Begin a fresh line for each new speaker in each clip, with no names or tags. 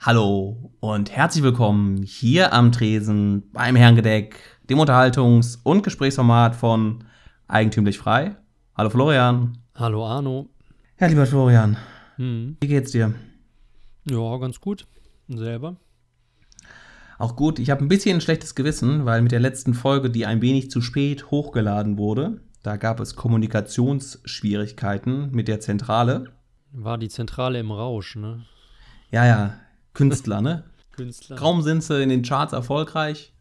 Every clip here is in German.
Hallo und herzlich willkommen hier am Tresen beim Herrengedeck, dem Unterhaltungs- und Gesprächsformat von Eigentümlich Frei. Hallo Florian.
Hallo Arno.
Ja, lieber Florian,
Hm.
wie geht's dir?
Ja, ganz gut. Und selber?
Auch gut, ich habe ein bisschen ein schlechtes Gewissen, weil mit der letzten Folge, die ein wenig zu spät hochgeladen wurde, da gab es Kommunikationsschwierigkeiten mit der Zentrale.
War die Zentrale im Rausch, ne?
Ja, ja, Künstler, ne?
Künstler.
Kaum sind sie in den Charts erfolgreich,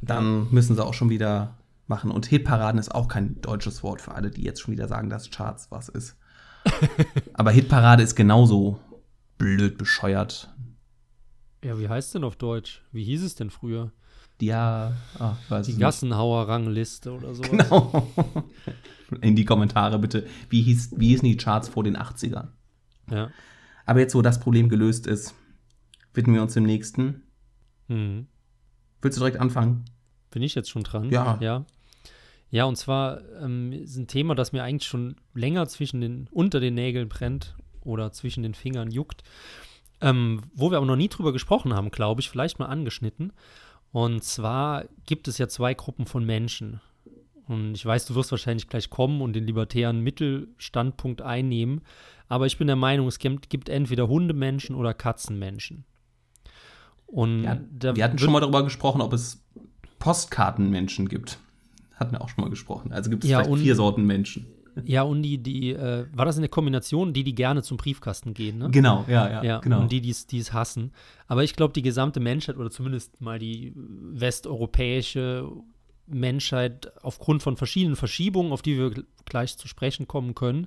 dann müssen sie auch schon wieder machen. Und Hitparaden ist auch kein deutsches Wort für alle, die jetzt schon wieder sagen, dass Charts was ist. Aber Hitparade ist genauso blöd bescheuert.
Ja, wie heißt denn auf Deutsch? Wie hieß es denn früher?
Ja, ah, weiß
Die Gassenhauer-Rangliste oder so.
Genau. In die Kommentare bitte. Wie, hieß, wie hießen die Charts vor den 80ern?
Ja.
Aber jetzt, wo das Problem gelöst ist, widmen wir uns dem nächsten.
Hm.
Willst du direkt anfangen?
Bin ich jetzt schon dran?
Ja.
Ja, ja und zwar ähm, ist ein Thema, das mir eigentlich schon länger zwischen den, unter den Nägeln brennt oder zwischen den Fingern juckt. Ähm, wo wir aber noch nie drüber gesprochen haben, glaube ich, vielleicht mal angeschnitten. Und zwar gibt es ja zwei Gruppen von Menschen. Und ich weiß, du wirst wahrscheinlich gleich kommen und den libertären Mittelstandpunkt einnehmen. Aber ich bin der Meinung, es gibt, entweder Hundemenschen oder Katzenmenschen. Und
Ja, wir hatten schon mal darüber gesprochen, ob es Postkartenmenschen gibt. Hatten wir auch schon mal gesprochen. Also gibt es
Ja,
vielleicht
und-
vier Sorten Menschen.
Ja, und die, die, äh, war das in der Kombination, die, die gerne zum Briefkasten gehen, ne?
Genau, ja, ja,
Ja,
genau.
und die, die es hassen. Aber ich glaube, die gesamte Menschheit oder zumindest mal die westeuropäische Menschheit aufgrund von verschiedenen Verschiebungen, auf die wir gl- gleich zu sprechen kommen können,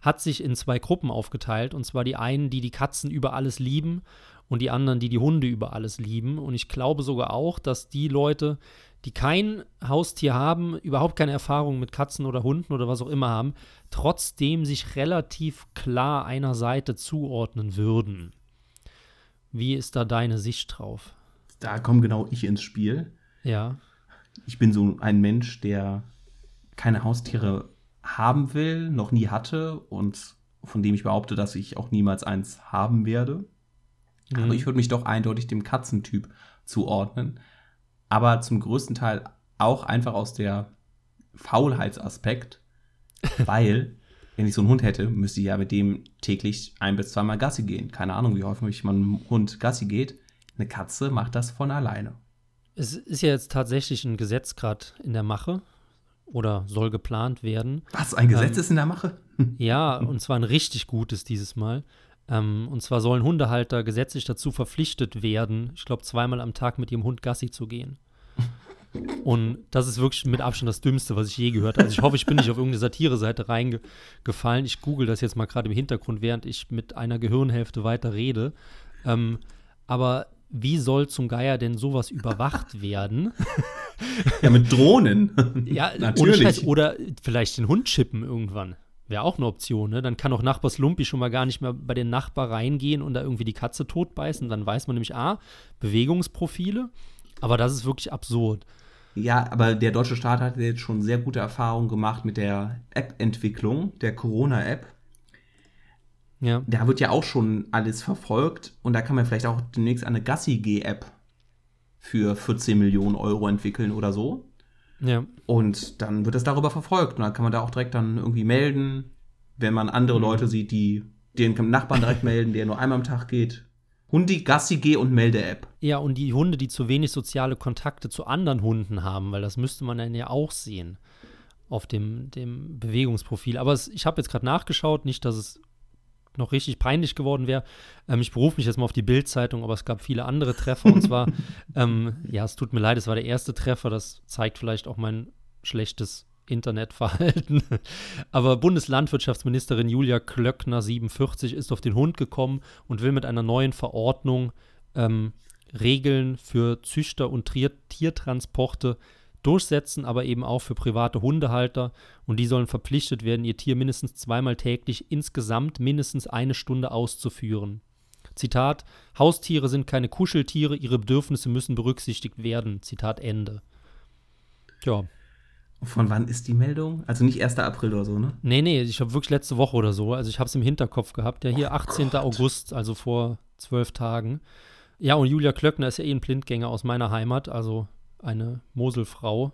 hat sich in zwei Gruppen aufgeteilt. Und zwar die einen, die die Katzen über alles lieben und die anderen, die die Hunde über alles lieben. Und ich glaube sogar auch, dass die Leute, die kein Haustier haben, überhaupt keine Erfahrung mit Katzen oder Hunden oder was auch immer haben, trotzdem sich relativ klar einer Seite zuordnen würden. Wie ist da deine Sicht drauf?
da komme genau ich ins Spiel.
Ja.
Ich bin so ein Mensch, der keine Haustiere haben will, noch nie hatte und von dem ich behaupte, dass ich auch niemals eins haben werde.
Mhm.
Aber ich würde mich doch eindeutig dem Katzentyp zuordnen. Aber zum größten Teil auch einfach aus der Faulheitsaspekt, weil, wenn ich so einen Hund hätte, müsste ich ja mit dem täglich ein bis zweimal Gassi gehen. Keine Ahnung, wie häufig mein Hund Gassi geht. Eine Katze macht das von alleine.
Es ist ja jetzt tatsächlich ein Gesetz gerade in der Mache oder soll geplant werden.
Was, ein Gesetz
Ähm,
ist in der Mache?
Ja, und zwar ein richtig gutes dieses Mal. Ähm, und zwar sollen Hundehalter gesetzlich dazu verpflichtet werden, ich glaube, zweimal am Tag mit ihrem Hund Gassi zu gehen. Und das ist wirklich mit Abstand das Dümmste, was ich je gehört habe. Also ich hoffe, ich bin nicht auf irgendeine Satire-Seite reingefallen. Ich google das jetzt mal gerade im Hintergrund, während ich mit einer Gehirnhälfte weiter rede. Ähm, aber wie soll zum Geier denn sowas überwacht werden?
Ja, mit Drohnen.
Ja,
natürlich.
Oder vielleicht den Hund chippen irgendwann. Wäre auch eine Option, ne? Dann kann auch Nachbars Lumpi schon mal gar nicht mehr bei den Nachbar reingehen und da irgendwie die Katze totbeißen. Dann weiß man nämlich, ah, Bewegungsprofile. Aber das ist wirklich absurd.
Ja, aber der deutsche Staat hat jetzt schon sehr gute Erfahrungen gemacht mit der App-Entwicklung, der Corona-App.
Ja.
Da wird ja auch schon alles verfolgt und da kann man vielleicht auch demnächst eine Gassi-G-App für 14 Millionen Euro entwickeln oder so.
Ja.
Und dann wird das darüber verfolgt und dann kann man da auch direkt dann irgendwie melden, wenn man andere Leute sieht, die den Nachbarn direkt melden, der nur einmal am Tag geht. Hundi, Gassi, G und Melde-App.
Ja, und die Hunde, die zu wenig soziale Kontakte zu anderen Hunden haben, weil das müsste man dann ja auch sehen auf dem, dem Bewegungsprofil. Aber es, ich habe jetzt gerade nachgeschaut, nicht, dass es noch richtig peinlich geworden wäre. Ähm, ich berufe mich jetzt mal auf die Bild-Zeitung, aber es gab viele andere Treffer. und zwar, ähm, ja, es tut mir leid, es war der erste Treffer. Das zeigt vielleicht auch mein schlechtes Internetverhalten. Aber Bundeslandwirtschaftsministerin Julia Klöckner, 47, ist auf den Hund gekommen und will mit einer neuen Verordnung ähm, Regeln für Züchter und Tiertransporte durchsetzen, aber eben auch für private Hundehalter. Und die sollen verpflichtet werden, ihr Tier mindestens zweimal täglich insgesamt mindestens eine Stunde auszuführen. Zitat: Haustiere sind keine Kuscheltiere, ihre Bedürfnisse müssen berücksichtigt werden. Zitat Ende. Ja,
Von wann ist die Meldung? Also nicht 1. April oder so, ne?
Nee, nee, ich habe wirklich letzte Woche oder so. Also ich habe es im Hinterkopf gehabt. Ja, hier
Oh
18.
Gott.
August, also vor zwölf Tagen. Ja, und Julia Klöckner ist ja eh ein Blindgänger aus meiner Heimat, also eine Moselfrau,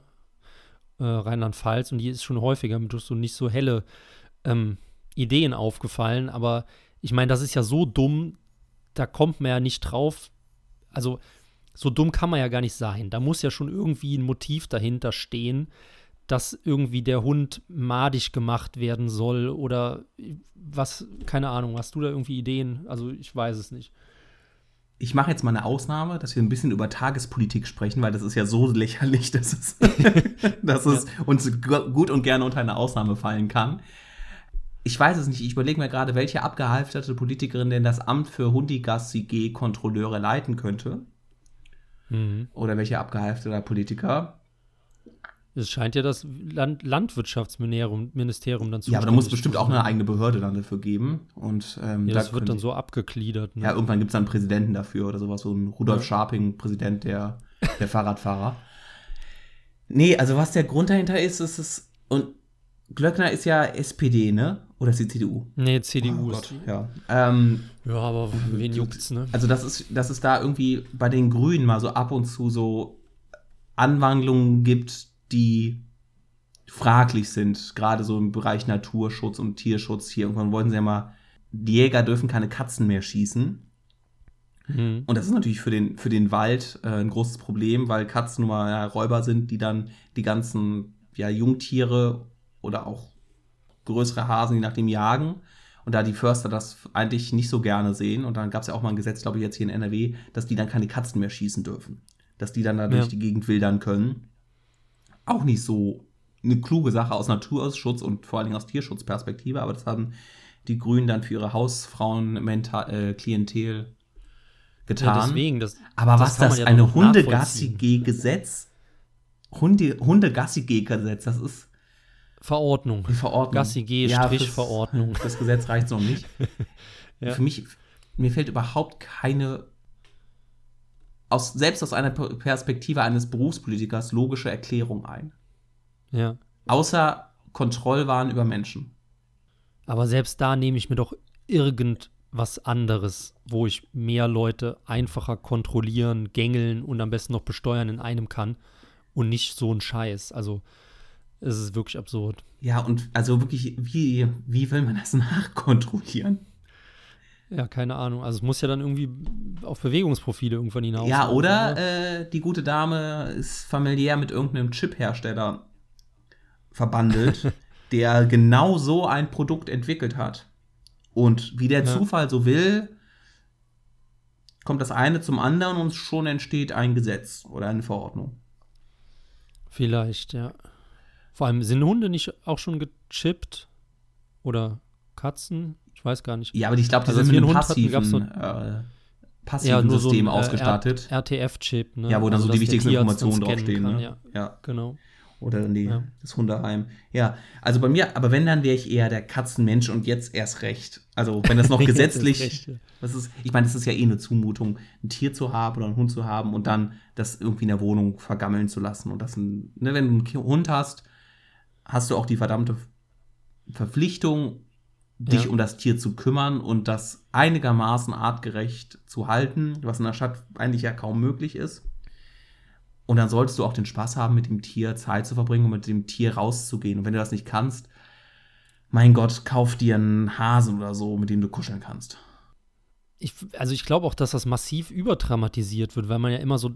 äh, Rheinland-Pfalz. Und die ist schon häufiger mit so nicht so helle ähm, Ideen aufgefallen. Aber ich meine, das ist ja so dumm, da kommt man ja nicht drauf. Also so dumm kann man ja gar nicht sein. Da muss ja schon irgendwie ein Motiv dahinter stehen, dass irgendwie der Hund madig gemacht werden soll oder was, keine Ahnung, hast du da irgendwie Ideen? Also ich weiß es nicht.
Ich mache jetzt mal eine Ausnahme, dass wir ein bisschen über Tagespolitik sprechen, weil das ist ja so lächerlich, dass es, dass es uns gu- gut und gerne unter eine Ausnahme fallen kann. Ich weiß es nicht. Ich überlege mir gerade, welche abgehalfterte Politikerin denn das Amt für Hundigassi-G-Kontrolleure leiten könnte.
Mhm.
Oder welcher abgehalfterter Politiker.
Es scheint ja das Land Landwirtschaftsministerium Ministerium dann zu
Ja, aber da muss bestimmt auch eine eigene Behörde dann dafür geben. Und ähm,
Ja,
da
das wird
könnte-
dann so abgegliedert. Ne?
Ja, irgendwann gibt es dann einen Präsidenten dafür oder sowas, so ein Rudolf
Ja.
Scharping, Präsident der, der Fahrradfahrer. Nee, also was der Grund dahinter ist, ist es, und Glöckner ist ja SPD, ne? Oder ist die CDU?
nee, CDU
Oh
ist.
Gott, ja. Ähm,
Ja, aber wen juckt's, ne?
also das ist, dass es da irgendwie bei den Grünen mal so ab und zu so Anwandlungen gibt, die fraglich sind, gerade so im Bereich Naturschutz und Tierschutz. Hier irgendwann wollten sie ja mal, die Jäger dürfen keine Katzen mehr schießen.
Mhm.
Und das ist natürlich für den, für den Wald äh, ein großes Problem, weil Katzen nun mal ja, Räuber sind, die dann die ganzen ja, Jungtiere oder auch größere Hasen, je nachdem, jagen. Und da die Förster das eigentlich nicht so gerne sehen, und dann gab es ja auch mal ein Gesetz, glaube ich, jetzt hier in NRW, dass die dann keine Katzen mehr schießen dürfen. Dass die dann da durch
Ja.
die Gegend wildern können. Auch nicht so eine kluge Sache aus Naturschutz und vor allen Dingen aus Tierschutzperspektive, aber das haben die Grünen dann für ihre Hausfrauen-Klientel
Ja,
getan.
deswegen, das,
Aber
das
was das
ja
eine. Hundegassi-G-Gesetz? Hunde, Hundegassi-G-Gesetz, das ist
Verordnung.
die Verordnung.
Gassi-G-Verordnung.
fürs- Das Gesetz reicht noch nicht.
Ja.
Für mich, mir fällt überhaupt keine, aus, selbst aus einer Per- Perspektive eines Berufspolitikers, logische Erklärung ein.
Ja.
Außer Kontrollwahn über Menschen.
Aber selbst da nehme ich mir doch irgendwas anderes, wo ich mehr Leute einfacher kontrollieren, gängeln und am besten noch besteuern in einem kann und nicht so ein Scheiß. Also es ist wirklich absurd.
Ja, und also wirklich, wie, wie will man das nachkontrollieren?
Ja, keine Ahnung. Also es muss ja dann irgendwie auf Bewegungsprofile irgendwann hinaus.
Ja, oder äh, die gute Dame ist familiär mit irgendeinem Chip-Hersteller verbandelt, der genau so ein Produkt entwickelt hat. Und wie der
Ja.
Zufall so will, kommt das eine zum anderen und schon entsteht ein Gesetz oder eine Verordnung.
Vielleicht, ja. Vor allem sind Hunde nicht auch schon gechippt? Oder Katzen? Ich weiß gar nicht.
Ja, aber ich glaube, die
Also, als
sind mit einem passiven,
so-
äh, passiven System ausgestattet.
äh, RTF-Chip, ne?
ja, wo dann
Also,
so die wichtigsten Informationen draufstehen.
kann,
Ne?
Ja,
ja.
genau.
Oder die,
Ja.
das Hundeheim. Ja, also bei mir, aber wenn, dann wäre ich eher der Katzenmensch und jetzt erst recht. Also wenn das noch gesetzlich,
recht, ja.
das ist, ich meine, das ist ja eh eine Zumutung, ein Tier zu haben oder einen Hund zu haben und dann das irgendwie in der Wohnung vergammeln zu lassen. Und das, ein, ne, wenn du einen Hund hast, hast du auch die verdammte Verpflichtung, dich
Ja.
um das Tier zu kümmern und das einigermaßen artgerecht zu halten, was in der Stadt eigentlich ja kaum möglich ist. Und dann solltest du auch den Spaß haben, mit dem Tier Zeit zu verbringen und mit dem Tier rauszugehen. Und wenn du das nicht kannst, mein Gott, kauf dir einen Hasen oder so, mit dem du kuscheln kannst.
Ich, also ich glaube auch, dass das massiv überdramatisiert wird, weil man ja immer so,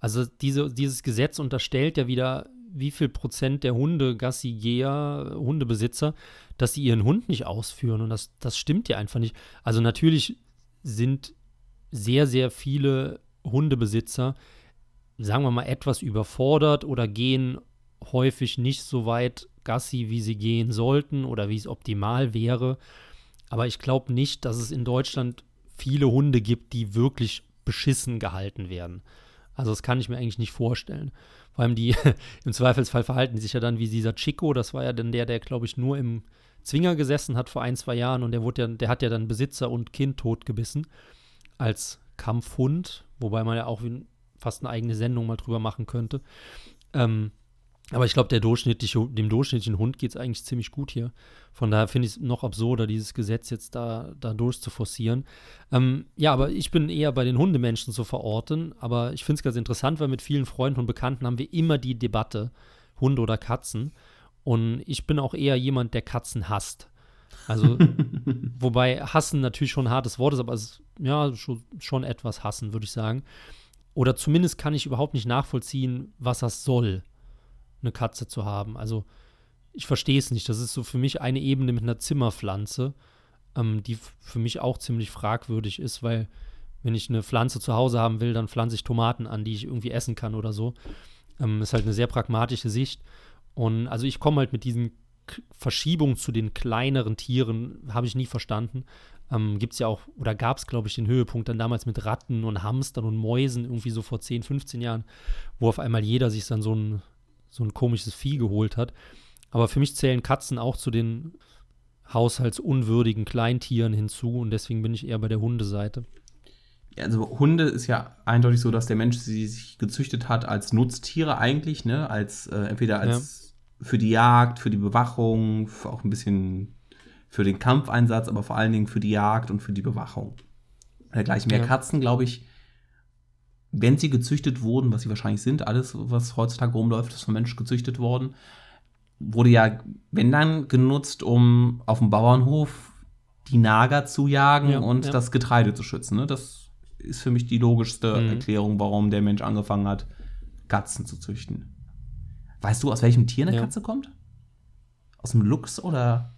also diese, dieses Gesetz unterstellt ja wieder, wie viel Prozent der Hunde, Gassigeher, Hundebesitzer, dass sie ihren Hund nicht ausführen. Und das, das stimmt ja einfach nicht. Also natürlich sind sehr, sehr viele Hundebesitzer, sagen wir mal, etwas überfordert oder gehen häufig nicht so weit Gassi, wie sie gehen sollten oder wie es optimal wäre. Aber ich glaube nicht, dass es in Deutschland viele Hunde gibt, die wirklich beschissen gehalten werden. Also das kann ich mir eigentlich nicht vorstellen. Vor allem die, im Zweifelsfall verhalten die sich ja dann wie dieser Chico, das war ja dann der, der, glaube ich, nur im Zwinger gesessen hat vor ein, zwei Jahren und der wurde ja, der hat ja dann Besitzer und Kind totgebissen als Kampfhund, wobei man ja auch fast eine eigene Sendung mal drüber machen könnte. Ähm, Aber ich glaube, durchschnittliche, dem durchschnittlichen Hund geht es eigentlich ziemlich gut hier. Von daher finde ich es noch absurder, dieses Gesetz jetzt da, da durchzuforcieren. Ähm, ja, aber ich bin eher bei den Hundemenschen zu verorten. Aber ich finde es ganz interessant, weil mit vielen Freunden und Bekannten haben wir immer die Debatte, Hunde oder Katzen. Und ich bin auch eher jemand, der Katzen hasst. Also, wobei hassen natürlich schon ein hartes Wort ist, aber es ist ja schon, schon etwas hassen, würde ich sagen. Oder zumindest kann ich überhaupt nicht nachvollziehen, was das soll eine Katze zu haben. Also ich verstehe es nicht. Das ist so für mich eine Ebene mit einer Zimmerpflanze, ähm, die für mich auch ziemlich fragwürdig ist, weil wenn ich eine Pflanze zu Hause haben will, dann pflanze ich Tomaten an, die ich irgendwie essen kann oder so. Ähm, ist halt eine sehr pragmatische Sicht. Und also ich komme halt mit diesen K Verschiebungen zu den kleineren Tieren, habe ich nie verstanden. Ähm, Gibt es ja auch, oder gab es, glaube ich, den Höhepunkt dann damals mit Ratten und Hamstern und Mäusen, irgendwie so vor 10, 15 Jahren, wo auf einmal jeder sich dann so ein so ein komisches Vieh geholt hat. Aber für mich zählen Katzen auch zu den haushaltsunwürdigen Kleintieren hinzu und deswegen bin ich eher bei der Hundeseite.
Also Hunde ist ja eindeutig so, dass der Mensch sie sich gezüchtet hat als Nutztiere eigentlich, ne? Als äh, entweder als ja. für die Jagd, für die Bewachung, auch ein bisschen für den Kampfeinsatz, aber vor allen Dingen für die Jagd und für die Bewachung. Gleich mehr ja. Katzen, glaube ich, wenn sie gezüchtet wurden, was sie wahrscheinlich sind, alles, was heutzutage rumläuft, ist von Menschen gezüchtet worden, wurde ja, wenn dann, genutzt, um auf dem Bauernhof die Nager zu jagen ja, und ja. das Getreide zu schützen. Ne? Das ist für mich die logischste mhm. Erklärung, warum der Mensch angefangen hat, Katzen zu züchten. Weißt du, aus welchem Tier eine ja. Katze kommt? Aus dem Luchs oder?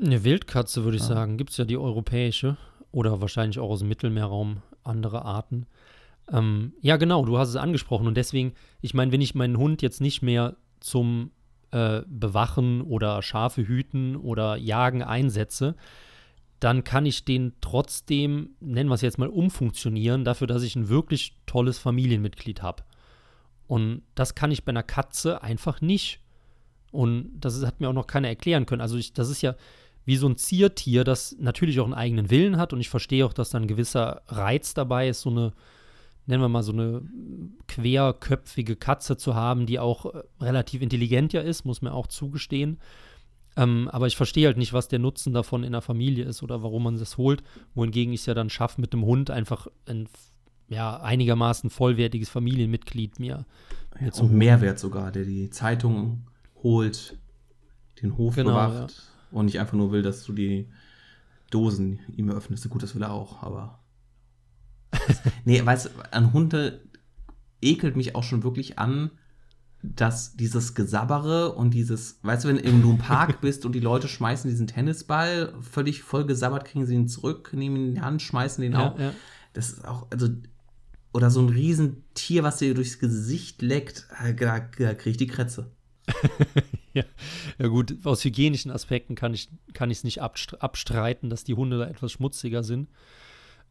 Eine Wildkatze, würde ich sagen. Gibt es ja die europäische oder wahrscheinlich auch aus dem Mittelmeerraum andere Arten. Ähm, ja, genau, du hast es angesprochen. Und deswegen, ich meine, wenn ich meinen Hund jetzt nicht mehr zum äh, Bewachen oder Schafe hüten oder Jagen einsetze, dann kann ich den trotzdem, nennen wir es jetzt mal, umfunktionieren, dafür, dass ich ein wirklich tolles Familienmitglied habe. Und das kann ich bei einer Katze einfach nicht. Und das hat mir auch noch keiner erklären können. Also ich, das ist ja wie so ein Ziertier, das natürlich auch einen eigenen Willen hat. Und ich verstehe auch, dass da ein gewisser Reiz dabei ist, so eine nennen wir mal so eine querköpfige Katze zu haben, die auch äh, relativ intelligent ja ist, muss man auch zugestehen. Ähm, aber ich verstehe halt nicht, was der Nutzen davon in der Familie ist oder warum man das holt. Wohingegen ich es ja dann schaffe, mit dem Hund einfach ein ja, einigermaßen vollwertiges Familienmitglied mir,
mir ja, Mehrwert sogar, der die Zeitung holt, den Hof genau, bewacht ja. und nicht einfach nur will, dass du die Dosen ihm öffnest. Gut, das will er auch, aber nee, weißt du, an Hunde ekelt mich auch schon wirklich an, dass dieses Gesabbere und dieses, weißt du, wenn du im Park bist und die Leute schmeißen diesen Tennisball völlig voll gesabbert, kriegen sie ihn zurück, nehmen ihn in die Hand, schmeißen den ja, auch. Ja. Das ist auch, also, oder so ein Riesentier, was dir durchs Gesicht leckt, da, da kriege ich die Krätze.
ja. ja, gut, aus hygienischen Aspekten kann ich es nicht abstreiten, dass die Hunde da etwas schmutziger sind.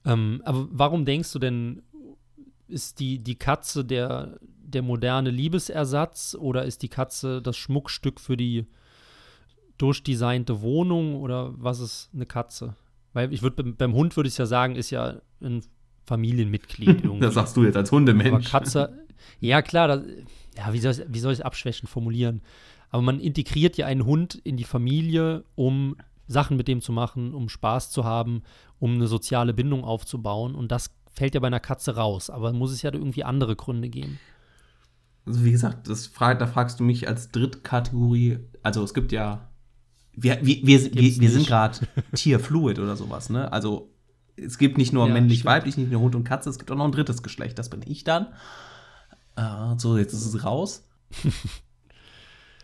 Ähm, aber warum denkst du denn, ist die, die Katze der, der moderne Liebesersatz oder ist die Katze das Schmuckstück für die durchdesignte Wohnung oder was ist eine Katze? Weil ich würde beim Hund würde ich ja sagen, ist ja ein Familienmitglied
irgendwie. das sagst du jetzt als Hundemensch. Aber
Katze, ja klar, das, ja, wie soll, ich, wie soll ich es abschwächend formulieren? Aber man integriert ja einen Hund in die Familie, um Sachen mit dem zu machen, um Spaß zu haben, um eine soziale Bindung aufzubauen. Und das fällt ja bei einer Katze raus. Aber muss es ja irgendwie andere Gründe geben.
Also wie gesagt, das da fragst du mich als Drittkategorie. Also es gibt ja, wir, wir, wir, wir, sind gerade Tierfluid oder sowas, ne? Also es gibt nicht nur ja, männlich, stimmt. weiblich, nicht nur Hund und Katze, es gibt auch noch ein drittes Geschlecht. Das bin ich dann. Uh, so, jetzt ist es raus.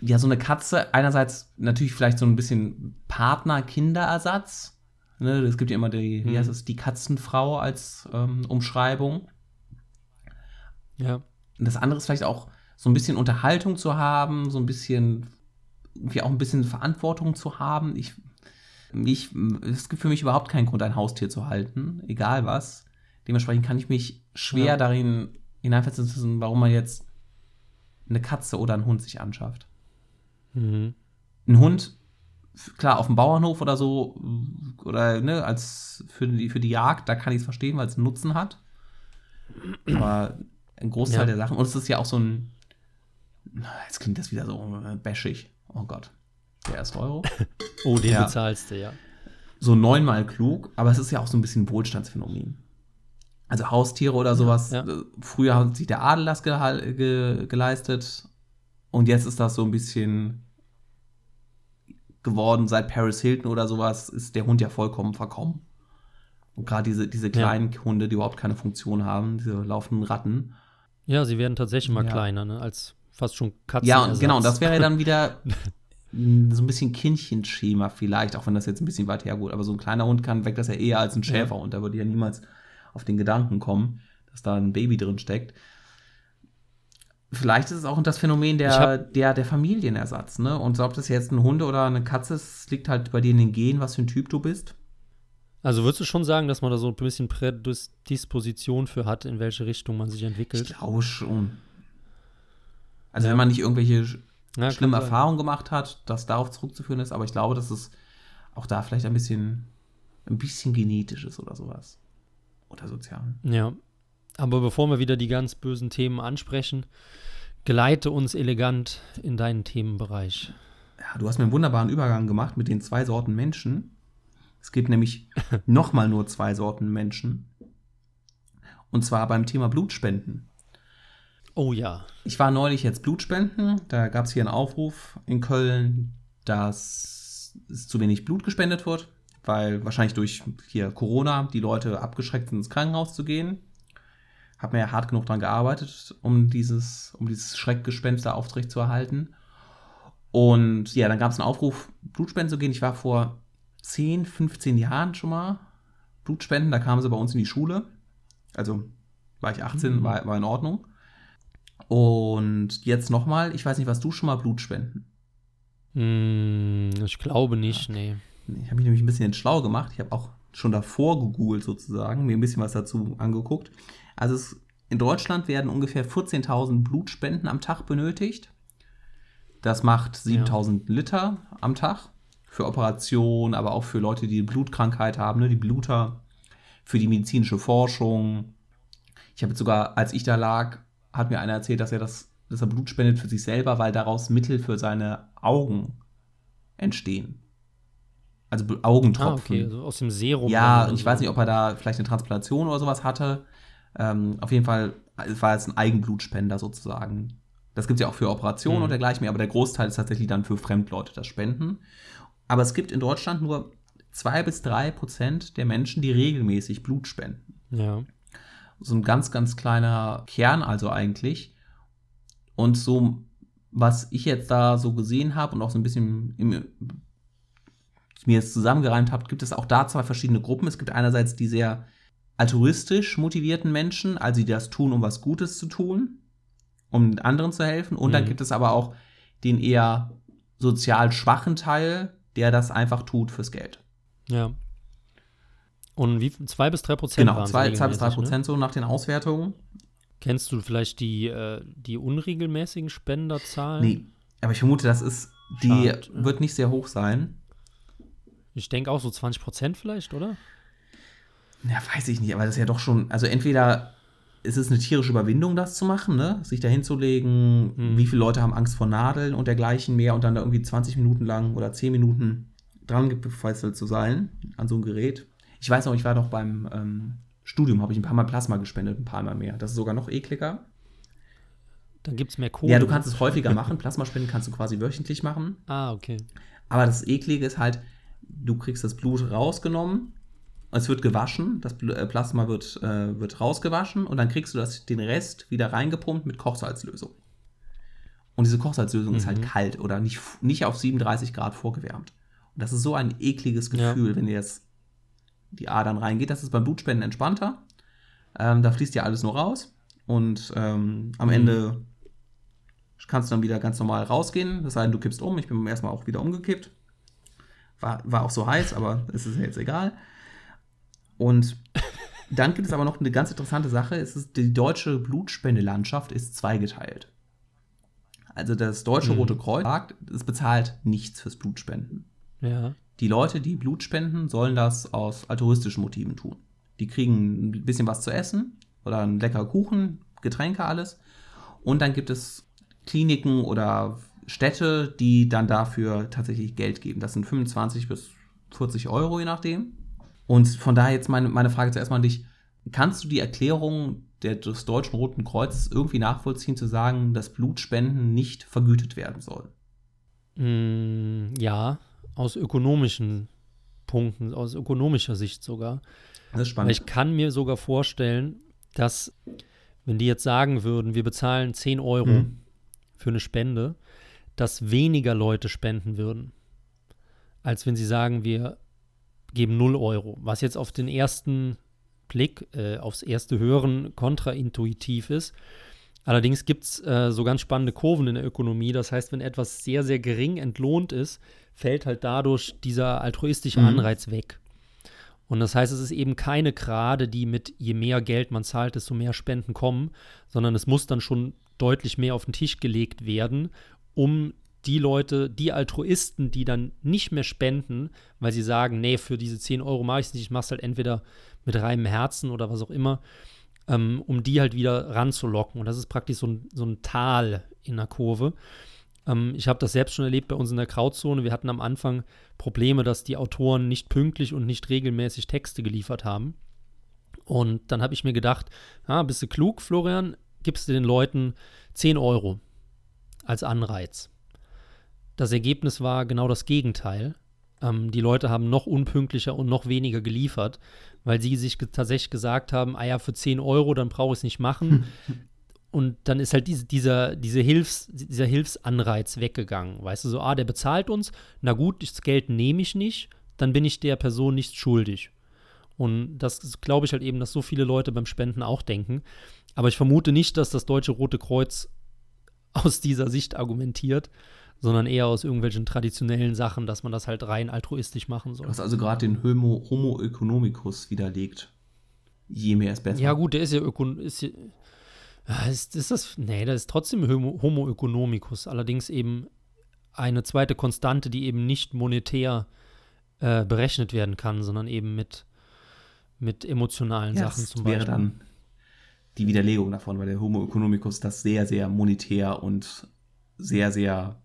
ja, so eine Katze, einerseits natürlich vielleicht so ein bisschen Partner-Kinderersatz. Ne, es gibt ja immer die, wie mhm. heißt es, die Katzenfrau als ähm, Umschreibung. Ja. Und das andere ist vielleicht auch so ein bisschen Unterhaltung zu haben, so ein bisschen, irgendwie auch ein bisschen Verantwortung zu haben. Ich, ich, es gibt für mich überhaupt keinen Grund, ein Haustier zu halten, egal was. Dementsprechend kann ich mich schwer ja. darin hineinversetzen, warum man jetzt eine Katze oder einen Hund sich anschafft. Mhm. Ein Hund, klar, auf dem Bauernhof oder so, oder ne, als für die, für die Jagd, da kann ich es verstehen, weil es einen Nutzen hat. Aber ein Großteil ja. der Sachen, und es ist ja auch so ein, Jetzt klingt das wieder so äh, bashig. Oh Gott. Der erste Euro.
Oh, den
Ja.
bezahlst du, ja.
so neunmal klug, aber es ist ja auch so ein bisschen ein Wohlstandsphänomen. Also Haustiere oder sowas.
ja.
äh, Früher hat sich der Adel das gehal- ge geleistet und jetzt ist das so ein bisschen geworden. Seit Paris Hilton oder sowas ist der Hund ja vollkommen verkommen. Und gerade diese, diese kleinen Hunde, die überhaupt keine Funktion haben, diese laufenden Ratten.
Ja, sie werden tatsächlich mal
Ja.
kleiner, ne? Als fast schon Katzen.
Ja, und genau, das wäre dann wieder so ein bisschen Kindchenschema vielleicht, auch wenn das jetzt ein bisschen weit hergeht. Aber so ein kleiner Hund kann weg, das ja eher als ein Schäferhund. Da würde ja niemals auf den Gedanken kommen, dass da ein Baby drin steckt. Vielleicht ist es auch das Phänomen
Ich
der,
hab-
der, der Familienersatz, ne? Und ob das jetzt ein Hund oder eine Katze ist, liegt halt bei dir in den Genen, was für ein Typ du bist.
Also würdest du schon sagen, dass man da so ein bisschen Prädisposition für hat, in welche Richtung man sich
Ich
entwickelt?
glaube schon. Also
Ja.
wenn man nicht irgendwelche sch-
Ja,
schlimme. Erfahrungen gemacht hat, dass darauf zurückzuführen ist, aber ich glaube, dass es auch da vielleicht ein bisschen, ein bisschen genetisch ist oder sowas. Oder sozial.
Ja. Aber bevor wir wieder die ganz bösen Themen ansprechen, geleite uns elegant in deinen Themenbereich.
Ja, du hast mir einen wunderbaren Übergang gemacht mit den zwei Sorten Menschen. Es gibt nämlich nochmal nur zwei Sorten Menschen. Und zwar beim Thema Blutspenden.
Oh ja.
Ich war neulich jetzt Blutspenden. Da gab es hier einen Aufruf in Köln, dass es zu wenig Blut gespendet wird, weil wahrscheinlich durch hier Corona die Leute abgeschreckt sind, ins Krankenhaus zu gehen. Hab mir ja hart genug daran gearbeitet, um dieses, um dieses Schreckgespenster aufrechtzuerhalten. Und ja, dann gab es einen Aufruf, Blutspenden zu gehen. Ich war vor 10, 15 Jahren schon mal Blutspenden. Da kamen sie bei uns in die Schule. Also war ich 18,
Mhm.
war, war in Ordnung. Und jetzt nochmal, ich weiß nicht, was du schon mal Blutspenden?
Hm, ich glaube nicht, nee.
Ich habe mich nämlich ein bisschen schlau gemacht. Ich habe auch schon davor gegoogelt sozusagen, mir ein bisschen was dazu angeguckt. Also es, in Deutschland werden ungefähr 14.000 Blutspenden am Tag benötigt. Das macht 7.000 Liter am Tag für Operationen, aber auch für Leute, die eine Blutkrankheit haben, ne, die Bluter, für die medizinische Forschung. Ich habe jetzt sogar, als ich da lag, hat mir einer erzählt, dass er das, dass er Blut spendet für sich selber, weil daraus Mittel für seine Augen entstehen. Also Bl-
Ah,
Augentropfen.
okay, so aus dem Serum.
Ja, und ich
oder
weiß
so.
nicht, ob er da vielleicht eine Transplantation oder sowas hatte. Ähm, auf jeden Fall war es ein Eigenblutspender sozusagen. Das gibt es ja auch für Operationen
Mhm.
und dergleichen mehr, aber der Großteil ist tatsächlich dann für Fremdleute, das Spenden. Aber es gibt in Deutschland nur zwei bis drei Prozent der Menschen, die regelmäßig Blut spenden.
Ja.
So ein ganz, ganz kleiner Kern also eigentlich. Und so, was ich jetzt da so gesehen habe und auch so ein bisschen im, mir jetzt zusammengereimt habe, gibt es auch da zwei verschiedene Gruppen. Es gibt einerseits die sehr altruistisch motivierten Menschen, also die das tun, um was Gutes zu tun, um anderen zu helfen. Und dann
Mhm.
gibt es aber auch den eher sozial schwachen Teil, der das einfach tut fürs Geld.
Ja. Und wie zwei bis drei Prozent
Genau, zwei, zwei bis drei
ne?
Prozent so nach den Auswertungen.
Kennst du vielleicht die, äh, die unregelmäßigen Spenderzahlen?
Nee, aber ich vermute, das ist, die
Schade, ja.
wird nicht sehr hoch sein.
Ich denke auch so 20 Prozent vielleicht, oder?
Ja, weiß ich nicht, aber das ist ja doch schon, also entweder ist es eine tierische Überwindung, das zu machen, ne? Sich da hinzulegen,
Mhm.
wie viele Leute haben Angst vor Nadeln und dergleichen mehr und dann da irgendwie 20 Minuten lang oder 10 Minuten dran gefesselt zu sein an so ein Gerät. Ich weiß noch, ich war doch beim ähm, Studium, habe ich ein paar Mal Plasma gespendet, ein paar Mal mehr. Das ist sogar noch ekliger.
Dann gibt es mehr Kohle.
Ja, du kannst es häufiger machen. Plasmaspenden kannst du quasi wöchentlich machen.
Ah, okay.
Aber das Eklige ist halt, du kriegst das Blut rausgenommen, es wird gewaschen, das äh, Plasma wird, äh, wird rausgewaschen und dann kriegst du das, den Rest wieder reingepumpt mit Kochsalzlösung. Und diese Kochsalzlösung ist halt
Mhm.
kalt oder nicht, nicht auf 37 Grad vorgewärmt. Und das ist so ein ekliges
Ja.
Gefühl, wenn dir jetzt die Adern reingeht. Das ist beim Blutspenden entspannter. Ähm, da fließt ja alles nur raus. Und ähm, am
Mhm.
Ende kannst du dann wieder ganz normal rausgehen. Das denn, du kippst um. Ich bin beim ersten Mal auch wieder umgekippt. War, war auch so heiß, aber es ist ja jetzt egal. Und dann gibt es aber noch eine ganz interessante Sache. Es ist, die deutsche Blutspendelandschaft ist zweigeteilt. Also das Deutsche
Mhm.
Rote Kreuz sagt, es bezahlt nichts fürs Blutspenden.
Ja.
Die Leute, die Blut spenden, sollen das aus altruistischen Motiven tun. Die kriegen ein bisschen was zu essen oder einen lecker Kuchen, Getränke, alles. Und dann gibt es Kliniken oder Städte, die dann dafür tatsächlich Geld geben. Das sind 25 bis 40 Euro, je nachdem. Und von daher jetzt meine, meine Frage zuerst mal an dich. Kannst du die Erklärung der, des Deutschen Roten Kreuzes irgendwie nachvollziehen, zu sagen, dass Blutspenden nicht vergütet werden sollen?
Mm, ja, aus ökonomischen Punkten, aus ökonomischer Sicht sogar.
Das ist spannend.
Ich kann mir sogar vorstellen, dass, wenn die jetzt sagen würden, wir bezahlen 10 Euro
Mhm.
für eine Spende, dass weniger Leute spenden würden, als wenn sie sagen, wir geben 0 Euro. Was jetzt auf den ersten Blick, äh, aufs erste Hören kontraintuitiv ist. Allerdings gibt es äh, so ganz spannende Kurven in der Ökonomie. Das heißt, wenn etwas sehr, sehr gering entlohnt ist, fällt halt dadurch dieser altruistische
Mhm.
Anreiz weg. Und das heißt, es ist eben keine Gerade, die mit je mehr Geld man zahlt, desto mehr Spenden kommen, sondern es muss dann schon deutlich mehr auf den Tisch gelegt werden, um die Leute, die Altruisten, die dann nicht mehr spenden, weil sie sagen, nee, für diese 10 Euro mache ich es nicht, ich mache es halt entweder mit reinem Herzen oder was auch immer, ähm, um die halt wieder ranzulocken. Und das ist praktisch so ein, so ein Tal in der Kurve. Ähm, ich habe das selbst schon erlebt bei uns in der Krauzone. Wir hatten am Anfang Probleme, dass die Autoren nicht pünktlich und nicht regelmäßig Texte geliefert haben. Und dann habe ich mir gedacht, ah, bist du klug, Florian, gibst du den Leuten 10 Euro als Anreiz. Das Ergebnis war genau das Gegenteil. Ähm, die Leute haben noch unpünktlicher und noch weniger geliefert, weil sie sich ge tatsächlich gesagt haben, ah ja, für 10 Euro, dann brauche ich es nicht machen. und dann ist halt diese, dieser, diese Hilfs, dieser Hilfsanreiz weggegangen. Weißt du, so, ah, der bezahlt uns, na gut, das Geld nehme ich nicht, dann bin ich der Person nichts schuldig. Und das glaube ich halt eben, dass so viele Leute beim Spenden auch denken. Aber ich vermute nicht, dass das Deutsche Rote Kreuz aus dieser Sicht argumentiert, sondern eher aus irgendwelchen traditionellen Sachen, dass man das halt rein altruistisch machen soll.
Hast also gerade den Homo, Homo economicus widerlegt. Je mehr ist besser.
Ja, gut, der ist ja Ökon. Ist, ja, Ja, ist, ist das. Nee, das ist trotzdem Homo, Homo economicus. Allerdings eben eine zweite Konstante, die eben nicht monetär äh, berechnet werden kann, sondern eben mit, mit emotionalen
Ja,
Sachen
das
zum
wäre
Beispiel.
dann die Widerlegung davon, weil der Homo economicus das sehr, sehr monetär und sehr, sehr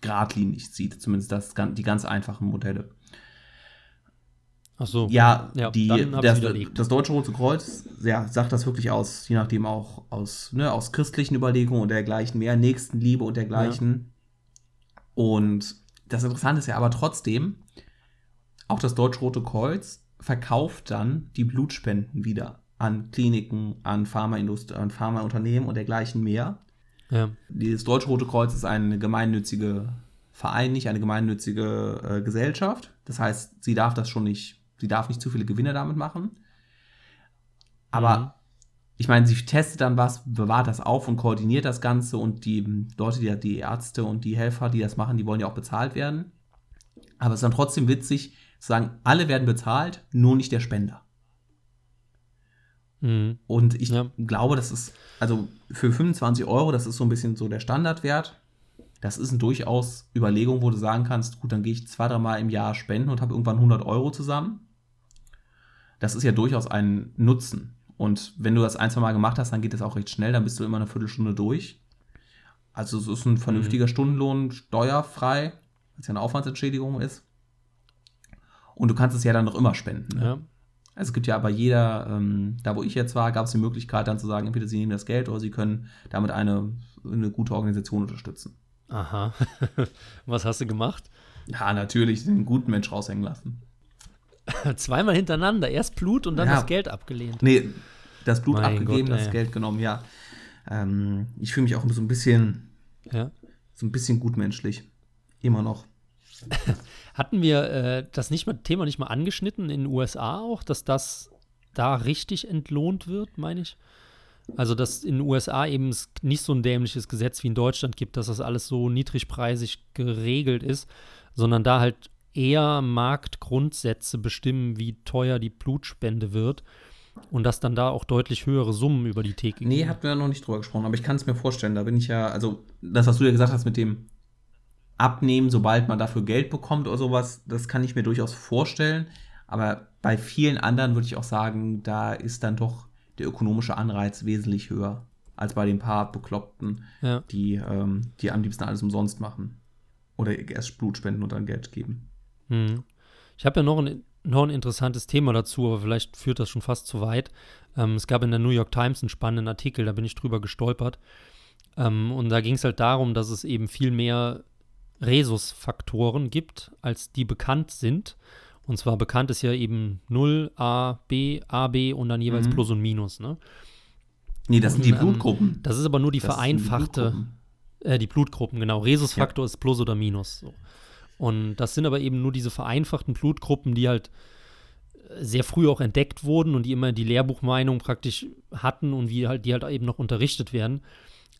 geradlinig sieht. Zumindest das, die ganz einfachen Modelle.
Ach so.
Ja,
Ja,
die, das, das Deutsche Rote Kreuz ja, sagt das wirklich aus, je nachdem auch aus, ne, aus christlichen Überlegungen und dergleichen mehr, Nächstenliebe und dergleichen. Und das Interessante ist ja aber trotzdem, auch das Deutsche Rote Kreuz verkauft dann die Blutspenden wieder an Kliniken, an Pharmaindustrie, an Pharmaunternehmen und dergleichen mehr.
Ja.
Das Deutsche Rote Kreuz ist eine gemeinnützige Verein, nicht eine gemeinnützige äh, Gesellschaft. Das heißt, sie darf das schon nicht, sie darf nicht zu viele Gewinne damit machen. Aber
Mhm.
ich meine, sie testet dann was, bewahrt das auf und koordiniert das Ganze und die Leute, die, die Ärzte und die Helfer, die das machen, die wollen ja auch bezahlt werden. Aber es ist dann trotzdem witzig zu sagen, alle werden bezahlt, nur nicht der Spender.
Mhm.
Und ich
Ja.
glaube, das ist, also für 25 Euro, das ist so ein bisschen so der Standardwert. Das ist eine durchaus Überlegung, wo du sagen kannst, gut, dann gehe ich zwei, dreimal im Jahr spenden und habe irgendwann 100 Euro zusammen. Das ist ja durchaus ein Nutzen. Und wenn du das ein, zwei Mal gemacht hast, dann geht das auch recht schnell, dann bist du immer eine Viertelstunde durch. Also es ist ein vernünftiger Stundenlohn, steuerfrei, weil es ja eine Aufwandsentschädigung ist. Und du kannst es ja dann noch immer spenden. Ne?
ja.
Also es gibt ja bei jeder, ähm, da wo ich jetzt war, gab es die Möglichkeit dann zu sagen, entweder sie nehmen das Geld oder sie können damit eine, eine gute Organisation unterstützen.
Aha. Was hast du gemacht?
Ja, natürlich, den guten Mensch raushängen lassen.
Zweimal hintereinander. Erst Blut und dann
Ja.
das Geld abgelehnt.
Nee, das Blut
Mein
abgegeben,
Gott,
das. Geld genommen, ja. Ähm, ich fühle mich auch so ein bisschen,
Ja.
so ein bisschen gutmenschlich. Immer noch.
Hatten wir äh, das nicht mal, Thema nicht mal angeschnitten in den USA auch, dass das da richtig entlohnt wird, meine ich? Also, dass in den USA eben es nicht so ein dämliches Gesetz wie in Deutschland gibt, dass das alles so niedrigpreisig geregelt ist, sondern da halt eher Marktgrundsätze bestimmen, wie teuer die Blutspende wird und dass dann da auch deutlich höhere Summen über die Theke
Nee,
gehen.
hatten wir noch nicht drüber gesprochen, aber ich kann es mir vorstellen. Da bin ich ja, also das, was du ja gesagt hast mit dem Abnehmen, sobald man dafür Geld bekommt oder sowas, das kann ich mir durchaus vorstellen. Aber bei vielen anderen würde ich auch sagen, da ist dann doch der ökonomische Anreiz wesentlich höher. als bei den paar Bekloppten,
Ja.
die, ähm, die am liebsten alles umsonst machen. Oder erst Blut spenden und dann Geld geben.
Mhm. Ich habe ja noch ein, noch ein interessantes Thema dazu, aber vielleicht führt das schon fast zu weit. Ähm, es gab in der New York Times einen spannenden Artikel, da bin ich drüber gestolpert. Ähm, und da ging es halt darum, dass es eben viel mehr Rhesusfaktoren gibt, als die bekannt sind. Und zwar bekannt ist ja eben 0, A, B, A, B und dann jeweils
Mhm.
Plus und Minus. Ne?
Nee, das sind die
ähm,
Blutgruppen.
Das ist aber nur die
Das
vereinfachte,
Blutgruppen.
äh, die Blutgruppen, genau. Rhesusfaktor ist Plus oder Minus. So. Und das sind aber eben nur diese vereinfachten Blutgruppen, die halt äh, sehr früh auch entdeckt wurden und die immer die Lehrbuchmeinung praktisch hatten und wie halt die halt eben noch unterrichtet werden.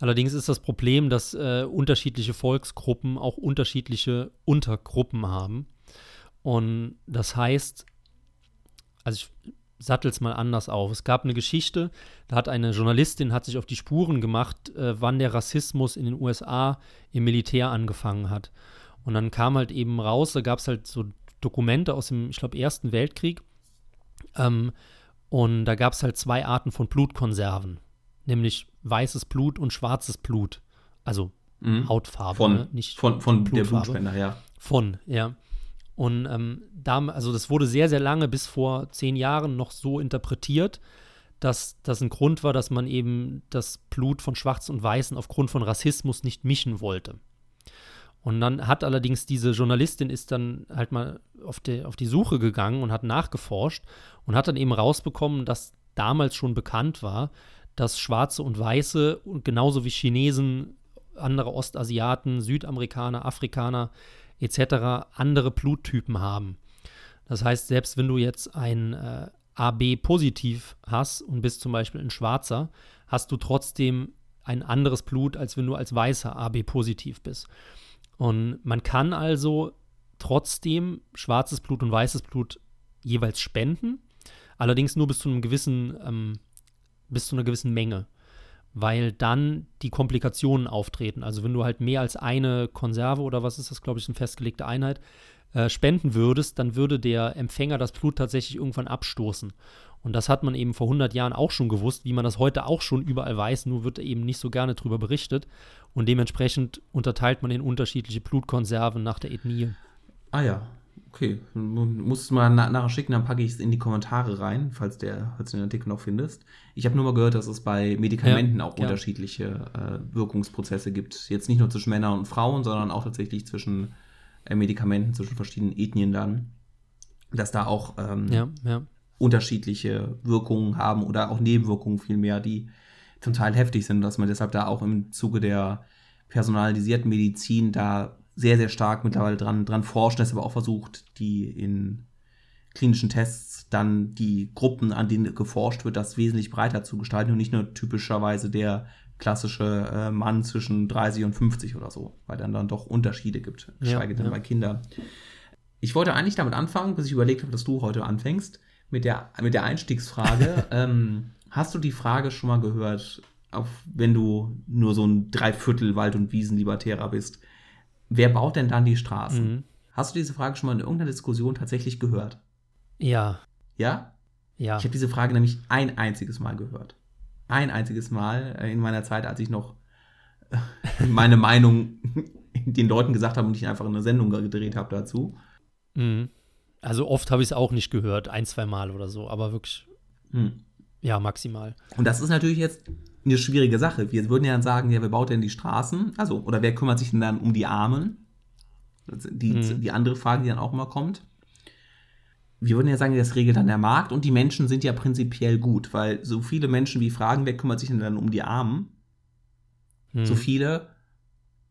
Allerdings ist das Problem, dass äh, unterschiedliche Volksgruppen auch unterschiedliche Untergruppen haben. Und das heißt, also ich sattel's mal anders auf. Es gab eine Geschichte, da hat eine Journalistin hat sich auf die Spuren gemacht, äh, wann der Rassismus in den USA im Militär angefangen hat. Und dann kam halt eben raus, da gab es halt so Dokumente aus dem, ich glaube, Ersten Weltkrieg. Ähm, und da gab es halt zwei Arten von Blutkonserven, nämlich weißes Blut und schwarzes Blut. Also
Mhm.
Hautfarbe,
Von,
ne? nicht
von, von der. Blutspender, ja.
von, ja. Und ähm, da, also das wurde sehr, sehr lange, bis vor zehn Jahren, noch so interpretiert, dass das ein Grund war, dass man eben das Blut von Schwarz und Weißen aufgrund von Rassismus nicht mischen wollte. Und dann hat allerdings diese Journalistin ist dann halt mal auf die, auf die Suche gegangen und hat nachgeforscht und hat dann eben rausbekommen, dass damals schon bekannt war, dass Schwarze und Weiße und genauso wie Chinesen, andere Ostasiaten, Südamerikaner, Afrikaner etc. andere Bluttypen haben. Das heißt, selbst wenn du jetzt ein äh, AB-positiv hast und bist zum Beispiel ein Schwarzer, hast du trotzdem ein anderes Blut, als wenn du als Weißer AB-positiv bist. Und man kann also trotzdem schwarzes Blut und weißes Blut jeweils spenden, allerdings nur bis zu einem gewissen, ähm, bis zu einer gewissen Menge, weil dann die Komplikationen auftreten. Also wenn du halt mehr als eine Konserve oder was ist das, glaube ich, eine festgelegte Einheit, äh, spenden würdest, dann würde der Empfänger das Blut tatsächlich irgendwann abstoßen. Und das hat man eben vor 100 Jahren auch schon gewusst, wie man das heute auch schon überall weiß, nur wird eben nicht so gerne darüber berichtet. Und dementsprechend unterteilt man in unterschiedliche Blutkonserven nach der Ethnie.
Ah ja, okay. Musst du mal na nachher schicken, dann packe ich es in die Kommentare rein, falls, der, falls du den Artikel noch findest. Ich habe nur mal gehört, dass es bei Medikamenten
Ja,
auch
ja.
unterschiedliche äh, Wirkungsprozesse gibt. Jetzt nicht nur zwischen Männern und Frauen, sondern auch tatsächlich zwischen äh, Medikamenten, zwischen verschiedenen Ethnien dann. Dass da auch ähm,
Ja,
unterschiedliche Wirkungen haben oder auch Nebenwirkungen vielmehr, die zum Teil heftig sind, dass man deshalb da auch im Zuge der personalisierten Medizin da sehr, sehr stark mittlerweile dran, dran forscht, deshalb auch versucht, die in klinischen Tests dann die Gruppen, an denen geforscht wird, das wesentlich breiter zu gestalten und nicht nur typischerweise der klassische äh, Mann zwischen 30 und 50 oder so, weil dann dann doch Unterschiede gibt,
Ja,
geschweige denn
ja.
bei Kindern. Ich wollte eigentlich damit anfangen, bis ich überlegt habe, dass du heute anfängst, mit der, mit der Einstiegsfrage. ähm, hast du die Frage schon mal gehört, auf, wenn du nur so ein Dreiviertel Wald- und Wiesenlibertärer bist? Wer baut denn dann die Straßen?
Mhm.
Hast du diese Frage schon mal in irgendeiner Diskussion tatsächlich gehört?
Ja,
Ja?
ja.
Ich habe diese Frage nämlich ein einziges Mal gehört. Ein einziges Mal äh, in meiner Zeit, als ich noch äh, meine Meinung den Leuten gesagt habe und ich einfach eine Sendung gedreht habe dazu.
Mhm. Also oft habe ich es auch nicht gehört, ein, zwei Mal oder so, aber wirklich,
Hm.
ja, maximal.
Und das ist natürlich jetzt eine schwierige Sache. Wir würden ja dann sagen, ja, wer baut denn die Straßen? Also, oder wer kümmert sich denn dann um die Armen? Die,
Mhm.
die andere Frage, die dann auch immer kommt. Wir würden ja sagen, das regelt dann der Markt und die Menschen sind ja prinzipiell gut, weil so viele Menschen wie fragen, wer kümmert sich denn dann um die Armen?
Mhm.
So viele,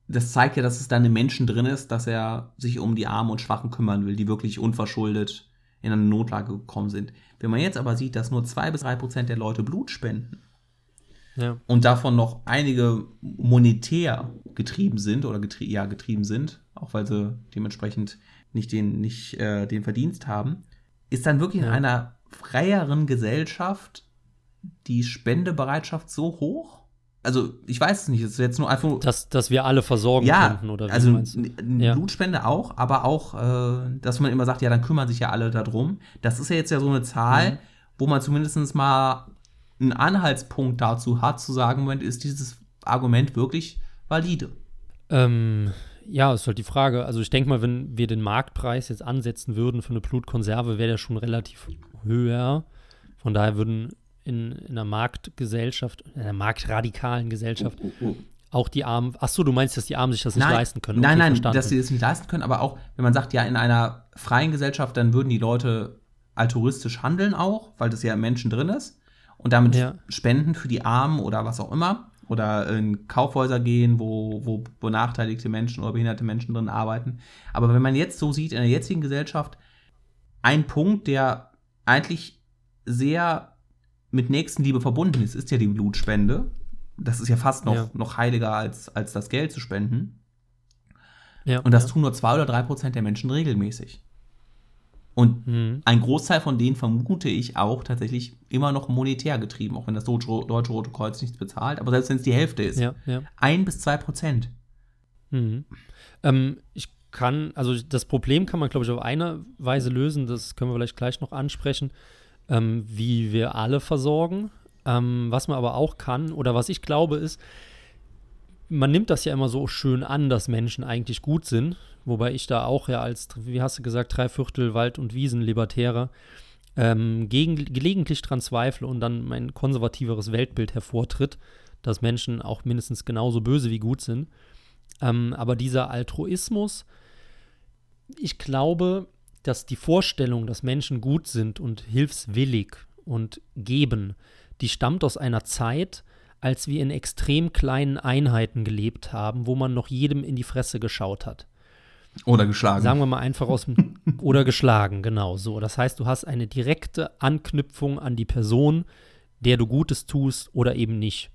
das zeigt ja, dass es da in dem Menschen drin ist, dass er sich um die Armen und Schwachen kümmern will, die wirklich unverschuldet in eine Notlage gekommen sind. Wenn man jetzt aber sieht, dass nur zwei bis drei Prozent der Leute Blut spenden,
Ja.
und davon noch einige monetär getrieben sind oder getrie ja, getrieben sind, auch weil sie dementsprechend nicht den, nicht, äh, den Verdienst haben, ist dann wirklich in
Ja.
einer freieren Gesellschaft die Spendebereitschaft so hoch? Also, ich weiß es nicht, es ist jetzt nur einfach.
Dass, dass wir alle versorgen
ja,
könnten, oder wie
also
meinst du? Ja.
Blutspende auch, aber auch, äh, dass man immer sagt, ja, dann kümmern sich ja alle darum. Das ist ja jetzt ja so eine Zahl,
Mhm.
wo man zumindest mal einen Anhaltspunkt dazu hat, zu sagen, Moment, ist dieses Argument wirklich valide?
Ähm, ja, ist halt die Frage. Also ich denke mal, wenn wir den Marktpreis jetzt ansetzen würden für eine Blutkonserve, wäre der schon relativ höher. Von daher würden in, in einer Marktgesellschaft, in einer marktradikalen Gesellschaft,
Oh, oh, oh.
auch die Armen. Ach so, du meinst, dass die Armen sich das nicht
nein,
leisten können?
Nein,
Okay,
nein,
verstanden.
dass sie das nicht leisten können, aber auch, wenn man sagt, ja, in einer freien Gesellschaft, dann würden die Leute altruistisch handeln auch, weil das ja im Menschen drin ist und damit
Ja.
spenden für die Armen oder was auch immer oder in Kaufhäuser gehen, wo, wo benachteiligte Menschen oder behinderte Menschen drin arbeiten. Aber wenn man jetzt so sieht, in der jetzigen Gesellschaft, ein Punkt, der eigentlich sehr mit Nächstenliebe verbunden ist, ist ja die Blutspende. Das ist ja fast noch,
Ja.
noch heiliger als, als das Geld zu spenden.
ja,
Und das
ja.
tun nur zwei oder drei Prozent der Menschen regelmäßig. Und
Mhm.
ein Großteil von denen vermute ich auch tatsächlich immer noch monetär getrieben, auch wenn das Deutsche, Deutsche Rote Kreuz nichts bezahlt. Aber selbst wenn es die Hälfte ist,
Ja, ja.
ein bis zwei Prozent.
Mhm. Ähm, ich kann, also das Problem kann man, glaube ich, auf eine Weise lösen, das können wir vielleicht gleich noch ansprechen, ähm, wie wir alle versorgen. Ähm, was man aber auch kann, oder was ich glaube, ist, man nimmt das ja immer so schön an, dass Menschen eigentlich gut sind, wobei ich da auch ja als, wie hast du gesagt, Dreiviertel Wald- und Wiesen-Libertärer ähm, gelegentlich dran zweifle und dann mein konservativeres Weltbild hervortritt, dass Menschen auch mindestens genauso böse wie gut sind. Ähm, aber dieser Altruismus, ich glaube, dass die Vorstellung, dass Menschen gut sind und hilfswillig und geben, die stammt aus einer Zeit, als wir in extrem kleinen Einheiten gelebt haben, wo man noch jedem in die Fresse geschaut hat.
Oder geschlagen.
Sagen wir mal einfach aus dem oder geschlagen, genau so. Das heißt, du hast eine direkte Anknüpfung an die Person, der du Gutes tust oder eben nicht.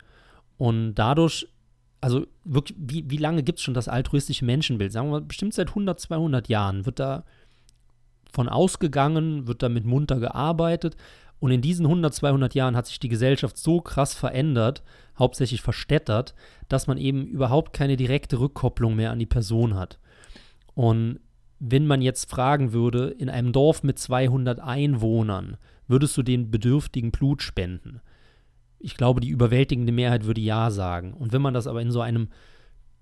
Und dadurch, also wirklich, wie, wie lange gibt es schon das altruistische Menschenbild? Sagen wir mal, bestimmt seit 100, 200 Jahren wird da von ausgegangen, wird damit munter gearbeitet. Und in diesen 100, 200 Jahren hat sich die Gesellschaft so krass verändert, hauptsächlich verstädtert, dass man eben überhaupt keine direkte Rückkopplung mehr an die Person hat. Und wenn man jetzt fragen würde, in einem Dorf mit 200 Einwohnern, würdest du den Bedürftigen Blut spenden? Ich glaube, die überwältigende Mehrheit würde ja sagen. Und wenn man das aber in so einem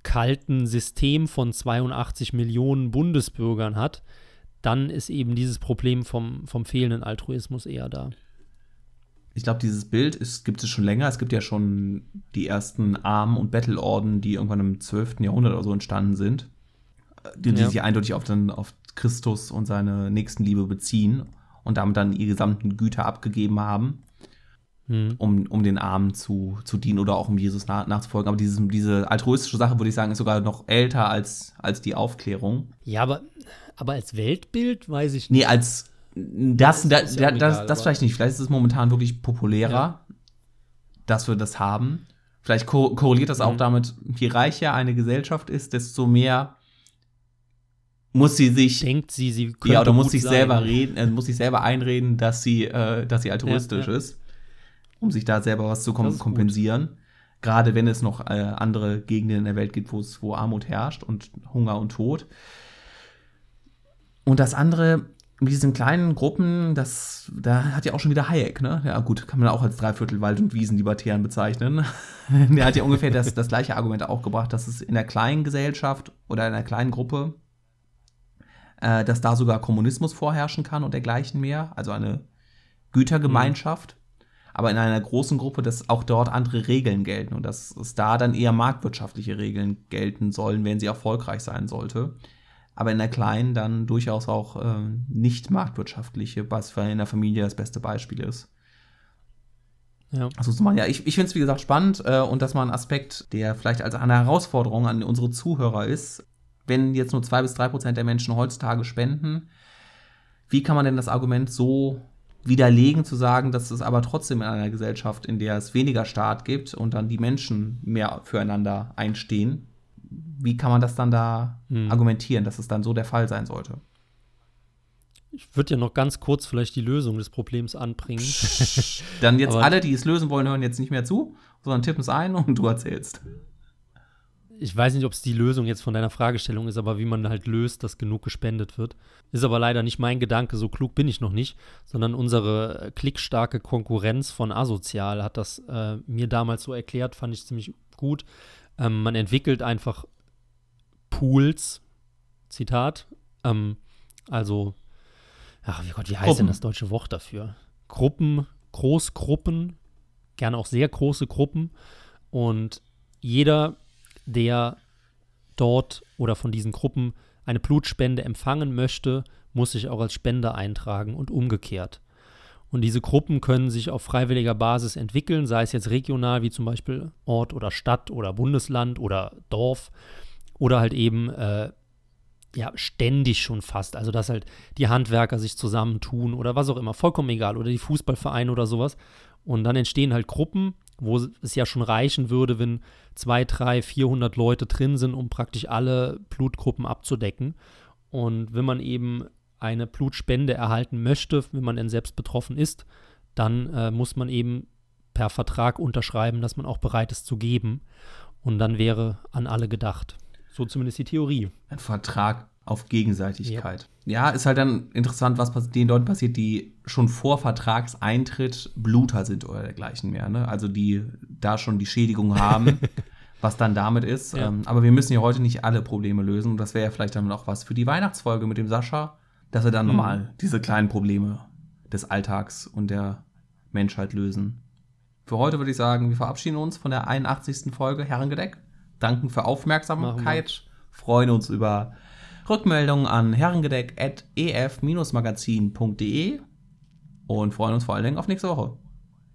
kalten System von 82 Millionen Bundesbürgern hat, dann ist eben dieses Problem vom, vom fehlenden Altruismus eher da.
Ich glaube, dieses Bild ist, gibt es schon länger. Es gibt ja schon die ersten Arm- und Bettelorden, die irgendwann im 12. Jahrhundert oder so entstanden sind, die, die
Ja.
sich eindeutig auf, den, auf Christus und seine Nächstenliebe beziehen und damit dann ihre gesamten Güter abgegeben haben.
Hm.
um, um den Armen zu, zu dienen oder auch um Jesus nach, nachzufolgen. Aber dieses, diese altruistische Sache, würde ich sagen, ist sogar noch älter als, als die Aufklärung.
Ja, aber, aber als Weltbild weiß ich
Nee, als das,
ist-
da,
ja
da,
auch
das,
egal,
das vielleicht nicht. Vielleicht ist es momentan wirklich populärer,
Ja.
dass wir das haben. Vielleicht ko korreliert das auch
Mhm.
damit, je reicher eine Gesellschaft ist, desto mehr muss sie sich
Denkt sie, sie könnte
ja, oder muss sich
sein.
selber reden, äh, muss sich selber einreden, dass sie, äh, dass sie altruistisch
Ja, ja.
ist, um sich da selber was zu kom
Das gut.
kompensieren. Gerade wenn es noch äh, andere Gegenden in der Welt gibt, wo es, wo Armut herrscht und Hunger und Tod. Und das andere, mit diesen kleinen Gruppen, das, da hat ja auch schon wieder Hayek, ne? Ja, gut, kann man auch als Dreiviertel Wald- und Wiesenlibertären bezeichnen. Der hat ja ungefähr das, das gleiche Argument auch gebracht, dass es in der kleinen Gesellschaft oder in einer kleinen Gruppe äh, dass da sogar Kommunismus vorherrschen kann und dergleichen mehr, also eine Gütergemeinschaft. Aber in einer großen Gruppe, dass auch dort andere Regeln gelten und dass es da dann eher marktwirtschaftliche Regeln gelten sollen, wenn sie erfolgreich sein sollte. Aber in der kleinen dann durchaus auch äh, nicht marktwirtschaftliche, was für in der Familie das beste Beispiel ist.
Ja.
Also ja, ich, ich finde es wie gesagt spannend äh, und das mal ein Aspekt, der vielleicht als eine Herausforderung an unsere Zuhörer ist, wenn jetzt nur zwei bis drei Prozent der Menschen heutzutage spenden, wie kann man denn das Argument so widerlegen, zu sagen, dass es aber trotzdem in einer Gesellschaft, in der es weniger Staat gibt und dann die Menschen mehr füreinander einstehen, wie kann man das dann da
Hm.
argumentieren, dass es dann so der Fall sein sollte?
Ich würde ja noch ganz kurz vielleicht die Lösung des Problems anbringen.
Dann jetzt
Aber-
alle, die es lösen wollen, hören jetzt nicht mehr zu, sondern tippen es ein und du erzählst.
ich weiß nicht, ob es die Lösung jetzt von deiner Fragestellung ist, aber wie man halt löst, dass genug gespendet wird. Ist aber leider nicht mein Gedanke, so klug bin ich noch nicht, sondern unsere klickstarke Konkurrenz von Asozial hat das äh, mir damals so erklärt, fand ich ziemlich gut. Ähm, man entwickelt einfach Pools, Zitat, ähm, also, ach Gott, wie heißt Gruppen. denn das deutsche Wort dafür? Gruppen, Großgruppen, gerne auch sehr große Gruppen und jeder der dort oder von diesen Gruppen eine Blutspende empfangen möchte, muss sich auch als Spender eintragen und umgekehrt. Und diese Gruppen können sich auf freiwilliger Basis entwickeln, sei es jetzt regional, wie zum Beispiel Ort oder Stadt oder Bundesland oder Dorf, oder halt eben äh, ja ständig schon fast. Also dass halt die Handwerker sich zusammentun oder was auch immer, vollkommen egal, oder die Fußballvereine oder sowas. Und dann entstehen halt Gruppen, wo es ja schon reichen würde, wenn zwei, drei, 400 Leute drin sind, um praktisch alle Blutgruppen abzudecken. Und wenn man eben eine Blutspende erhalten möchte, wenn man denn selbst betroffen ist, dann äh, muss man eben per Vertrag unterschreiben, dass man auch bereit ist zu geben. Und dann wäre an alle gedacht. So zumindest die Theorie.
Ein Vertrag auf Gegenseitigkeit. Ja. ja, ist halt dann interessant, was den Leuten passiert, die schon vor Vertragseintritt Bluter sind oder dergleichen mehr. Ne? Also die da schon die Schädigung haben, was dann damit ist. Ja. Ähm, aber wir müssen ja heute nicht alle Probleme lösen. Und das wäre ja vielleicht dann auch was für die Weihnachtsfolge mit dem Sascha, dass wir dann mhm. nochmal diese kleinen Probleme des Alltags und der Menschheit lösen. Für heute würde ich sagen, wir verabschieden uns von der 81. Folge Herrengedeck. Danken für Aufmerksamkeit. Freuen uns über Rückmeldungen an herrengedeck.ef-magazin.de und freuen uns vor allen Dingen auf nächste Woche.